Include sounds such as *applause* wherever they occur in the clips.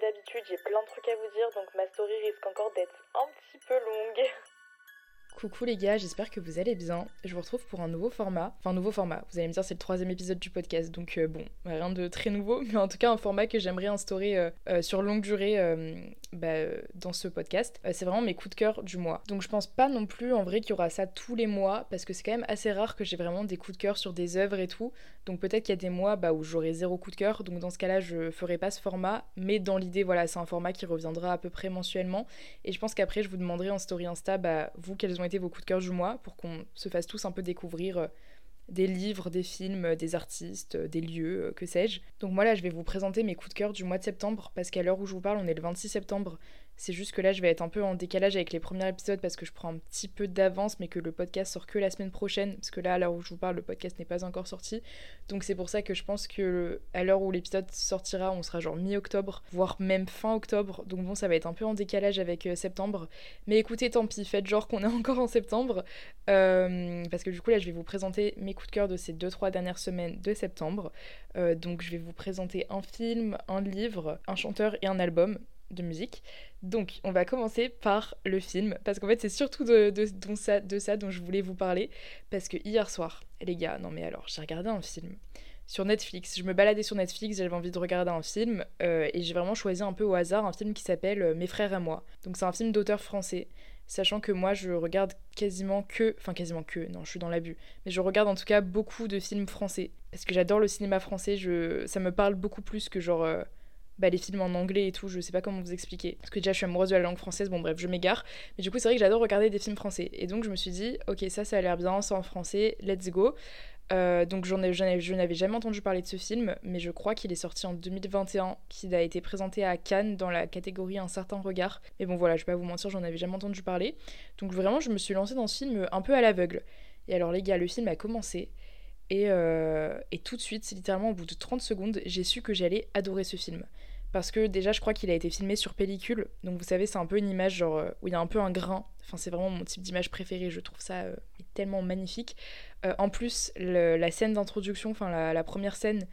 d'habitude, j'ai plein de trucs à vous dire, donc ma story risque encore d'être un petit peu longue. *laughs* Coucou les gars, j'espère que vous allez bien. Je vous retrouve pour un nouveau format. Enfin, nouveau format. Vous allez me dire, c'est le troisième épisode du podcast, donc euh, bon, rien de très nouveau, *laughs* mais en tout cas un format que j'aimerais instaurer euh, euh, sur longue durée bah, dans ce podcast. C'est vraiment mes coups de cœur du mois. Donc je pense pas non plus en vrai qu'il y aura ça tous les mois, parce que c'est quand même assez rare que j'ai vraiment des coups de cœur sur des œuvres et tout. Donc peut-être qu'il y a des mois bah, où j'aurai zéro coup de cœur, donc dans ce cas-là, je ferai pas ce format, mais dans l'idée, voilà, c'est un format qui reviendra à peu près mensuellement. Et je pense qu'après, je vous demanderai en story Insta, bah, vous, quels ont été vos coups de cœur du mois, pour qu'on se fasse tous un peu découvrir euh, des livres, des films, euh, des artistes, euh, des lieux, que sais-je. Donc moi là, je vais vous présenter mes coups de cœur du mois de septembre, parce qu'à l'heure où je vous parle, on est le 26 septembre. C'est juste que là, je vais être un peu en décalage avec les premiers épisodes parce que je prends un petit peu d'avance, mais que le podcast sort que la semaine prochaine, parce que là, à l'heure où je vous parle, le podcast n'est pas encore sorti. Donc c'est pour ça que je pense que à l'heure où l'épisode sortira, on sera genre mi-octobre, voire même fin octobre. Donc bon, ça va être un peu en décalage avec euh, septembre. Mais écoutez, tant pis, faites genre qu'on est *laughs* encore en septembre. Euh, parce que du coup, là, je vais vous présenter mes coups de cœur de ces 2-3 dernières semaines de septembre. Euh, donc je vais vous présenter un film, un livre, un chanteur et un album de musique. Donc, on va commencer par le film, parce qu'en fait, c'est surtout de, ça, dont je voulais vous parler, parce que hier soir, les gars, non mais alors, j'ai regardé un film sur Netflix. Je me baladais sur Netflix, j'avais envie de regarder un film, euh, et j'ai vraiment choisi un peu au hasard un film qui s'appelle euh, Mes frères et moi. Donc, c'est un film d'auteur français, sachant que moi, je regarde quasiment que, enfin quasiment que, non, je suis dans l'abus, mais je regarde en tout cas beaucoup de films français, parce que j'adore le cinéma français, je... ça me parle beaucoup plus que genre... Euh, bah, les films en anglais et tout, je sais pas comment vous expliquer. Parce que déjà, je suis amoureuse de la langue française, bon bref, je m'égare. Mais du coup, c'est vrai que j'adore regarder des films français. Et donc, je me suis dit, ok, ça, ça a l'air bien, c'est en français, let's go. Euh, donc, j'en ai, je n'avais jamais entendu parler de ce film, mais je crois qu'il est sorti en 2021, qu'il a été présenté à Cannes dans la catégorie Un certain regard. Mais bon, voilà, je vais pas vous mentir, j'en avais jamais entendu parler. Donc, vraiment, je me suis lancée dans ce film un peu à l'aveugle. Et alors, les gars, le film a commencé. Et, euh, et tout de suite, c'est littéralement au bout de 30 secondes, j'ai su que j'allais adorer ce film parce que déjà je crois qu'il a été filmé sur pellicule. Donc vous savez c'est un peu une image genre euh, où il y a un peu un grain. Enfin c'est vraiment mon type d'image préféré je trouve ça euh, tellement magnifique. Euh, en plus la scène d'introduction enfin la, première scène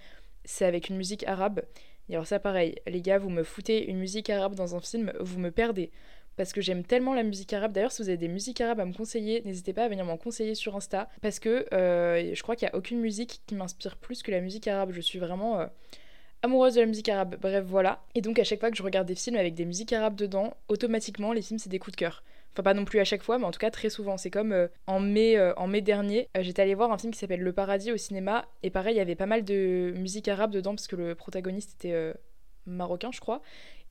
c'est avec une musique arabe. Et alors ça pareil. Les gars vous me foutez une musique arabe dans un film vous me perdez. Parce que j'aime tellement la musique arabe. D'ailleurs, si vous avez des musiques arabes à me conseiller, n'hésitez pas à venir m'en conseiller sur Insta. Parce que je crois qu'il n'y a aucune musique qui m'inspire plus que la musique arabe. Je suis vraiment... Amoureuse de la musique arabe, bref voilà. Et donc à chaque fois que je regarde des films avec des musiques arabes dedans, automatiquement les films c'est des coups de cœur. Enfin pas non plus à chaque fois, mais en tout cas très souvent. C'est comme euh, en, mai, euh, en mai dernier, euh, j'étais allée voir un film qui s'appelle Le Paradis au cinéma, et pareil, il y avait pas mal de musique arabe dedans, parce que le protagoniste était marocain je crois.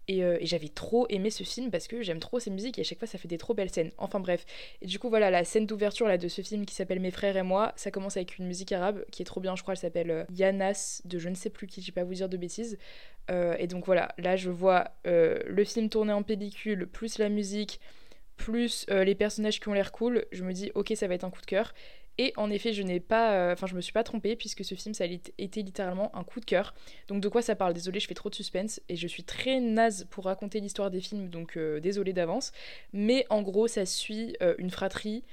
Et, euh, et j'avais trop aimé ce film parce que j'aime trop ces musiques et à chaque fois ça fait des trop belles scènes. Enfin bref. Et du coup voilà la scène d'ouverture là de ce film qui s'appelle Mes frères et moi, ça commence avec une musique arabe qui est trop bien, je crois, elle s'appelle euh, Yanas de je ne sais plus qui, je vais pas vous dire de bêtises. Euh, et donc voilà, là je vois euh, le film tourné en pellicule plus la musique plus les personnages qui ont l'air cool, je me dis ok ça va être un coup de cœur. Et en effet, je n'ai pas, enfin, je me suis pas trompée puisque ce film, ça a été littéralement un coup de cœur. Donc, de quoi ça parle? Désolée, je fais trop de suspense et je suis très naze pour raconter l'histoire des films, donc désolée d'avance. Mais en gros, ça suit une fratrie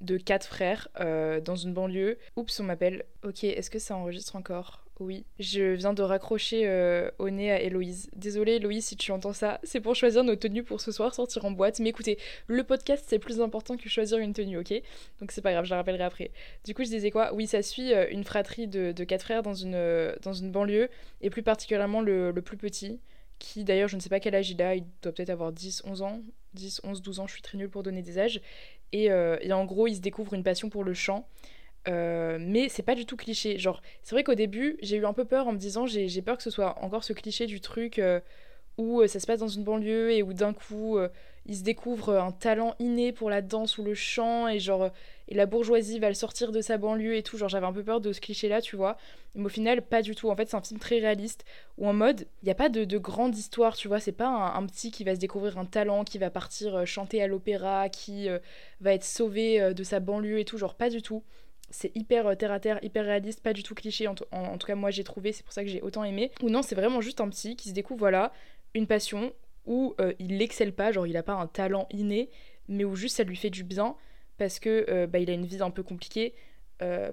de quatre frères dans une banlieue. Oups, on m'appelle. Ok, est-ce que ça enregistre encore? Oui, je viens de raccrocher euh, au nez à Héloïse. Désolée Héloïse si tu entends ça, c'est pour choisir nos tenues pour ce soir, sortir en boîte. Mais écoutez, le podcast c'est plus important que choisir une tenue, ok? Donc c'est pas grave, je la rappellerai après. Du coup je disais quoi? Oui, ça suit euh, une fratrie de, quatre frères dans une, euh, dans une banlieue, et plus particulièrement le, plus petit, qui d'ailleurs je ne sais pas quel âge il a, il doit peut-être avoir 10, 11 ans, 10, 11, 12 ans, je suis très nulle pour donner des âges. Et, et en gros il se découvre une passion pour le chant. Euh, mais c'est pas du tout cliché. Genre, c'est vrai qu'au début, j'ai eu un peu peur en me disant, j'ai peur que ce soit encore ce cliché du truc euh, où euh, ça se passe dans une banlieue et où d'un coup, il se découvre un talent inné pour la danse ou le chant et genre, et la bourgeoisie va le sortir de sa banlieue et tout. Genre, j'avais un peu peur de ce cliché-là, tu vois. Mais au final, pas du tout. En fait, c'est un film très réaliste où en mode, il n'y a pas de, de, grande histoire, tu vois. C'est pas un, un, petit qui va se découvrir un talent, qui va partir chanter à l'opéra, qui va être sauvé de sa banlieue et tout. Genre, pas du tout c'est hyper euh, terre à terre, hyper réaliste, pas du tout cliché, en, tout cas moi j'ai trouvé, c'est pour ça que j'ai autant aimé. Ou non, c'est vraiment juste un petit qui se découvre, voilà, une passion où euh, il n'excelle pas, genre il a pas un talent inné, mais où juste ça lui fait du bien parce que euh, bah, il a une vie un peu compliquée.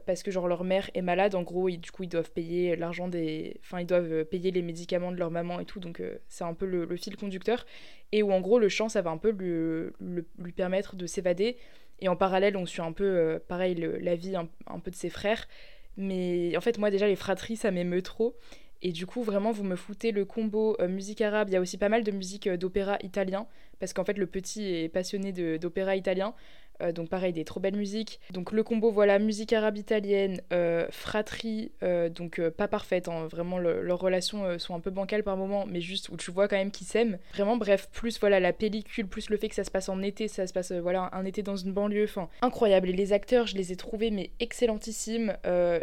parce que genre leur mère est malade en gros et du coup ils doivent payer l'argent des enfin ils doivent payer les médicaments de leur maman et tout donc c'est un peu le, fil conducteur et où en gros le chant ça va un peu lui permettre de s'évader et en parallèle, on suit un peu, euh, pareil, la vie un, peu de ses frères. Mais en fait, moi, déjà, les fratries, ça m'émeut trop. Et du coup, vraiment, vous me foutez le combo euh, musique arabe. Il y a aussi pas mal de musique euh, d'opéra italien, parce qu'en fait, le petit est passionné d'opéra italien. Euh, donc pareil, des trop belles musiques. Donc le combo, voilà, musique arabe italienne, euh, fratrie, euh, donc pas parfaite, hein. vraiment leurs relations sont un peu bancales par moment, mais juste où tu vois quand même qu'ils s'aiment. Vraiment, bref, plus voilà la pellicule, plus le fait que ça se passe en été, ça se passe voilà un été dans une banlieue, enfin incroyable. Et les acteurs, je les ai trouvés mais excellentissimes.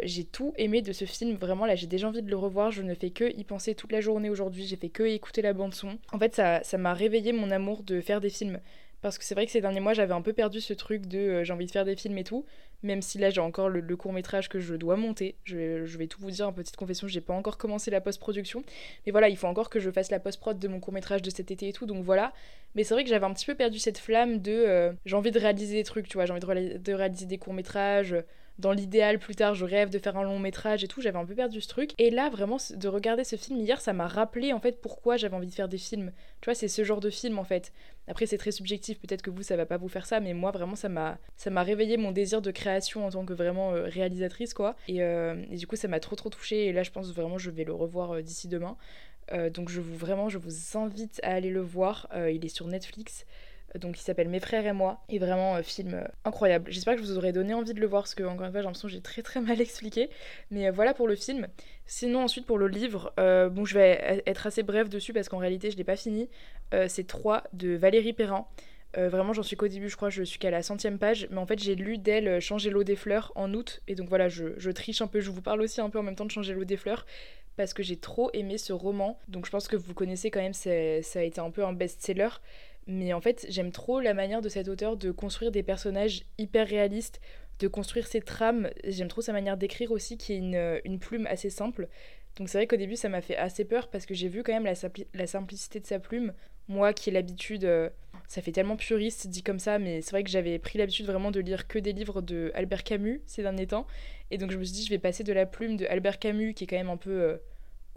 j'ai tout aimé de ce film, vraiment là j'ai déjà envie de le revoir, je ne fais que y penser toute la journée aujourd'hui, j'ai fait que écouter la bande son. En fait ça m'a réveillé mon amour de faire des films. Parce que c'est vrai que ces derniers mois, j'avais un peu perdu ce truc de euh, j'ai envie de faire des films et tout. Même si là, j'ai encore le, court métrage que je dois monter. Je vais, tout vous dire, en petite confession, j'ai pas encore commencé la post-production. Mais voilà, il faut encore que je fasse la post-prod de mon court métrage de cet été et tout. Donc voilà. Mais c'est vrai que j'avais un petit peu perdu cette flamme de euh, j'ai envie de réaliser des trucs, tu vois. J'ai envie de, de réaliser des courts métrages dans l'idéal, plus tard, je rêve de faire un long métrage et tout. J'avais un peu perdu ce truc. Et là, vraiment, de regarder ce film hier, ça m'a rappelé en fait pourquoi j'avais envie de faire des films. Tu vois, c'est ce genre de film en fait. Après, c'est très subjectif. Peut-être que vous, ça va pas vous faire ça, mais moi, vraiment, ça m'a, ça m'a réveillé mon désir de création en tant que vraiment euh, réalisatrice, quoi. Euh, et, du coup, ça m'a trop, trop touché. Et là, je pense vraiment, je vais le revoir euh, d'ici demain. donc, je vous vraiment, je vous invite à aller le voir. il est sur Netflix donc il s'appelle Mes frères et moi, et vraiment un euh, film euh, incroyable. J'espère que je vous aurais donné envie de le voir, parce que encore une fois j'ai l'impression que j'ai très très mal *laughs* expliqué, mais euh, voilà pour le film. Sinon ensuite pour le livre, bon je vais être assez bref dessus parce qu'en réalité je l'ai pas fini. c'est 3 de Valérie Perrin. vraiment, j'en suis qu'au début, je crois, je suis qu'à la centième page, mais en fait, j'ai lu d'elle Changer l'eau des fleurs en août, et donc voilà, je, je, triche un peu, je vous parle aussi un peu en même temps de Changer l'eau des fleurs, parce que j'ai trop aimé ce roman, donc je pense que vous connaissez quand même, ça a été un peu un best-seller, mais en fait, j'aime trop la manière de cet auteur de construire des personnages hyper réalistes, de construire ses trames. J'aime trop sa manière d'écrire aussi, qui est une, une plume assez simple. Donc c'est vrai qu'au début, ça m'a fait assez peur parce que j'ai vu quand même la, la, simplicité de sa plume. Moi qui ai l'habitude, euh, ça fait tellement puriste dit comme ça, mais c'est vrai que j'avais pris l'habitude vraiment de lire que des livres de Albert Camus ces derniers temps. Et donc je me suis dit, je vais passer de la plume de Albert Camus, qui est quand même un peu... Euh,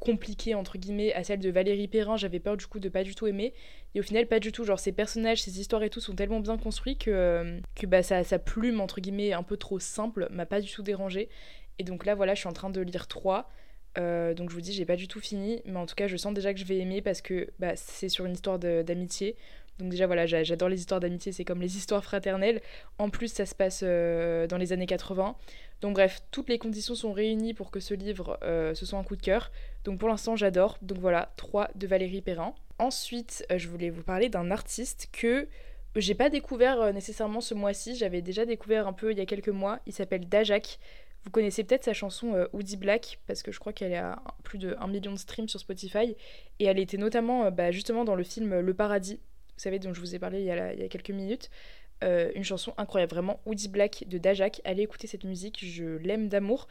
compliquée entre guillemets à celle de Valérie Perrin, j'avais peur du coup de pas du tout aimer. Et au final pas du tout, genre ces personnages, ces histoires et tout sont tellement bien construits que, euh, que bah ça, sa plume entre guillemets un peu trop simple m'a pas du tout dérangé. Et donc là voilà je suis en train de lire 3. Euh, donc je vous dis j'ai pas du tout fini, mais en tout cas je sens déjà que je vais aimer parce que bah, c'est sur une histoire d'amitié. Donc déjà voilà, j'adore les histoires d'amitié, c'est comme les histoires fraternelles. En plus ça se passe euh, dans les années 80. Donc bref, toutes les conditions sont réunies pour que ce livre euh, soit un coup de cœur. Donc pour l'instant j'adore. Donc voilà, 3 de Valérie Perrin. Ensuite, euh, je voulais vous parler d'un artiste que j'ai pas découvert nécessairement ce mois-ci, j'avais déjà découvert un peu il y a quelques mois. Il s'appelle Dajak. Vous connaissez peut-être sa chanson Woody Black, parce que je crois qu'elle a plus de 1 million de streams sur Spotify. Et elle était notamment bah, justement dans le film Le Paradis, vous savez, dont je vous ai parlé il y a, quelques minutes. Une chanson incroyable, vraiment Woody Black de Dajak. Allez écouter cette musique, je l'aime d'amour.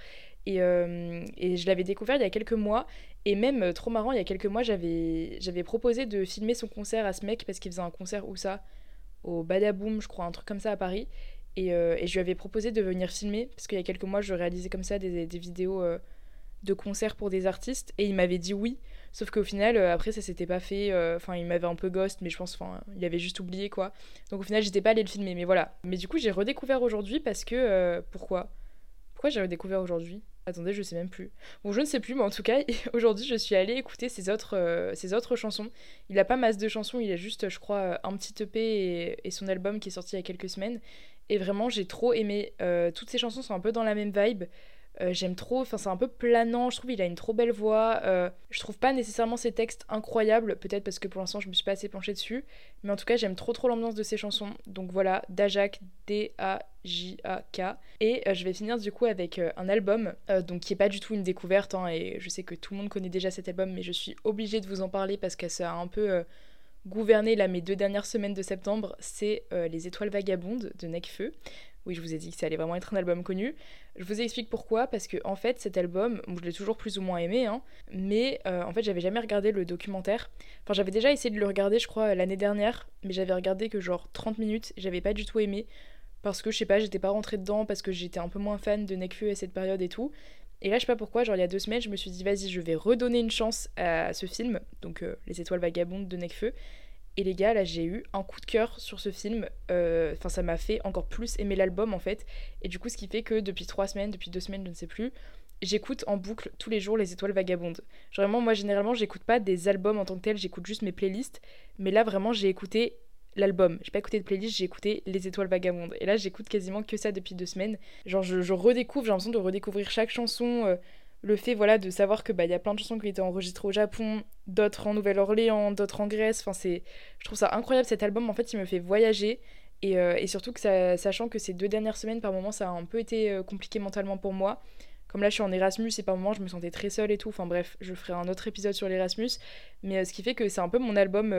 Et, et, je l'avais découvert il y a quelques mois. Et même, trop marrant, il y a quelques mois, j'avais proposé de filmer son concert à ce mec parce qu'il faisait un concert où ça Au Badaboom, je crois, un truc comme ça à Paris. Et, et, je lui avais proposé de venir filmer parce qu'il y a quelques mois, je réalisais comme ça des, des vidéos de concert pour des artistes. Et il m'avait dit oui. Sauf qu'au final, euh, après, ça s'était pas fait. Euh, enfin, il m'avait un peu ghost, mais je pense, enfin, il avait juste oublié quoi. Donc au final, j'étais pas allée le filmer, mais voilà. Mais du coup, j'ai redécouvert aujourd'hui parce que. Euh, pourquoi? Pourquoi j'ai redécouvert aujourd'hui? Attendez, je sais même plus. Bon, je ne sais plus, mais en tout cas, *laughs* aujourd'hui, je suis allée écouter ses autres, ses autres chansons. Il a pas masse de chansons, il a juste, je crois, un petit EP et, et son album qui est sorti il y a quelques semaines. Et vraiment, j'ai trop aimé. toutes ces chansons sont un peu dans la même vibe. Euh, j'aime trop, enfin c'est un peu planant, je trouve il a une trop belle voix. Euh, je trouve pas nécessairement ses textes incroyables, peut-être parce que pour l'instant je me suis pas assez penchée dessus, mais en tout cas j'aime trop trop l'ambiance de ses chansons. Donc voilà, Dajak, D-A-J-A-K. Et euh, je vais finir du coup avec un album, donc qui est pas du tout une découverte, hein, et je sais que tout le monde connaît déjà cet album, mais je suis obligée de vous en parler parce que ça a un peu gouverné là mes deux dernières semaines de septembre, c'est Les Étoiles Vagabondes de Necfeu. Oui, je vous ai dit que ça allait vraiment être un album connu. Je vous explique pourquoi, parce que en fait cet album, je l'ai toujours plus ou moins aimé, hein, mais euh, en fait j'avais jamais regardé le documentaire. Enfin j'avais déjà essayé de le regarder je crois l'année dernière, mais j'avais regardé que genre 30 minutes, j'avais pas du tout aimé, parce que je sais pas, j'étais pas rentrée dedans, parce que j'étais un peu moins fan de Nekfeu à cette période et tout. Et là je sais pas pourquoi, genre il y a deux semaines je me suis dit vas-y je vais redonner une chance à ce film, donc euh, Les étoiles vagabondes de Nekfeu. Et les gars, là, j'ai eu un coup de cœur sur ce film. Euh, enfin, ça m'a fait encore plus aimer l'album, en fait. Et du coup, ce qui fait que depuis trois semaines, depuis deux semaines, je ne sais plus, j'écoute en boucle tous les jours les étoiles vagabondes. Genre, vraiment, moi, généralement, j'écoute pas des albums en tant que tel, j'écoute juste mes playlists. Mais là, vraiment, j'ai écouté l'album. J'ai pas écouté de playlist, j'ai écouté Les Étoiles Vagabondes. Et là, j'écoute quasiment que ça depuis deux semaines. Genre, je, redécouvre, j'ai l'impression de redécouvrir chaque chanson. Euh, le fait voilà de savoir que bah il y a plein de chansons qui ont été enregistrées au Japon, d'autres en Nouvelle-Orléans, d'autres en Grèce. Enfin c'est, je trouve ça incroyable cet album. En fait, il me fait voyager et, euh, et surtout que sachant que ces deux dernières semaines par moments ça a un peu été euh, compliqué mentalement pour moi. Comme là je suis en Erasmus et par moments je me sentais très seule et tout. Enfin bref, je ferai un autre épisode sur l'Erasmus. Mais euh, ce qui fait que c'est un peu mon album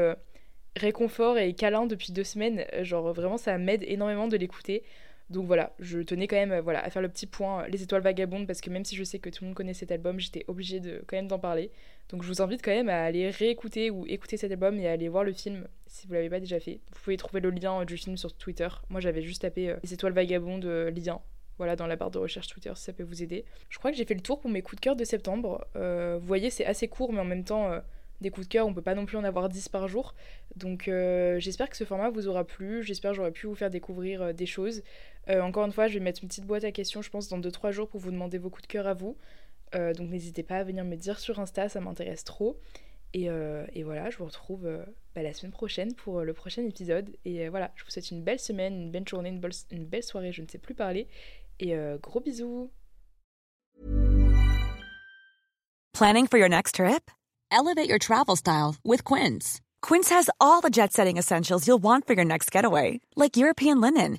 réconfort et câlin depuis deux semaines. Genre vraiment ça m'aide énormément de l'écouter. Donc voilà, je tenais quand même voilà, à faire le petit point euh, Les Étoiles Vagabondes parce que même si je sais que tout le monde connaît cet album, j'étais obligée de quand même d'en parler. Donc je vous invite quand même à aller réécouter ou écouter cet album et à aller voir le film si vous l'avez pas déjà fait. Vous pouvez trouver le lien du film sur Twitter. Moi j'avais juste tapé euh, Les Étoiles Vagabondes euh, lien. Voilà, dans la barre de recherche Twitter si ça peut vous aider. Je crois que j'ai fait le tour pour mes coups de cœur de septembre. vous voyez, c'est assez court, mais en même temps, des coups de cœur, on peut pas non plus en avoir 10 par jour. Donc j'espère que ce format vous aura plu, j'espère que j'aurai pu vous faire découvrir des choses. Euh, encore une fois, je vais mettre une petite boîte à questions, je pense, dans 2-3 jours pour vous demander vos coups de cœur à vous. Euh, donc n'hésitez pas à venir me dire sur Insta, ça m'intéresse trop. Et, euh, voilà, je vous retrouve bah, la semaine prochaine pour le prochain épisode. Et voilà, je vous souhaite une belle semaine, une belle journée, une, une belle soirée, je ne sais plus parler. Et gros bisous Planning for your next trip? Elevate your travel style with Quince. Quince has all the jet-setting essentials you'll want for your next getaway, like European linen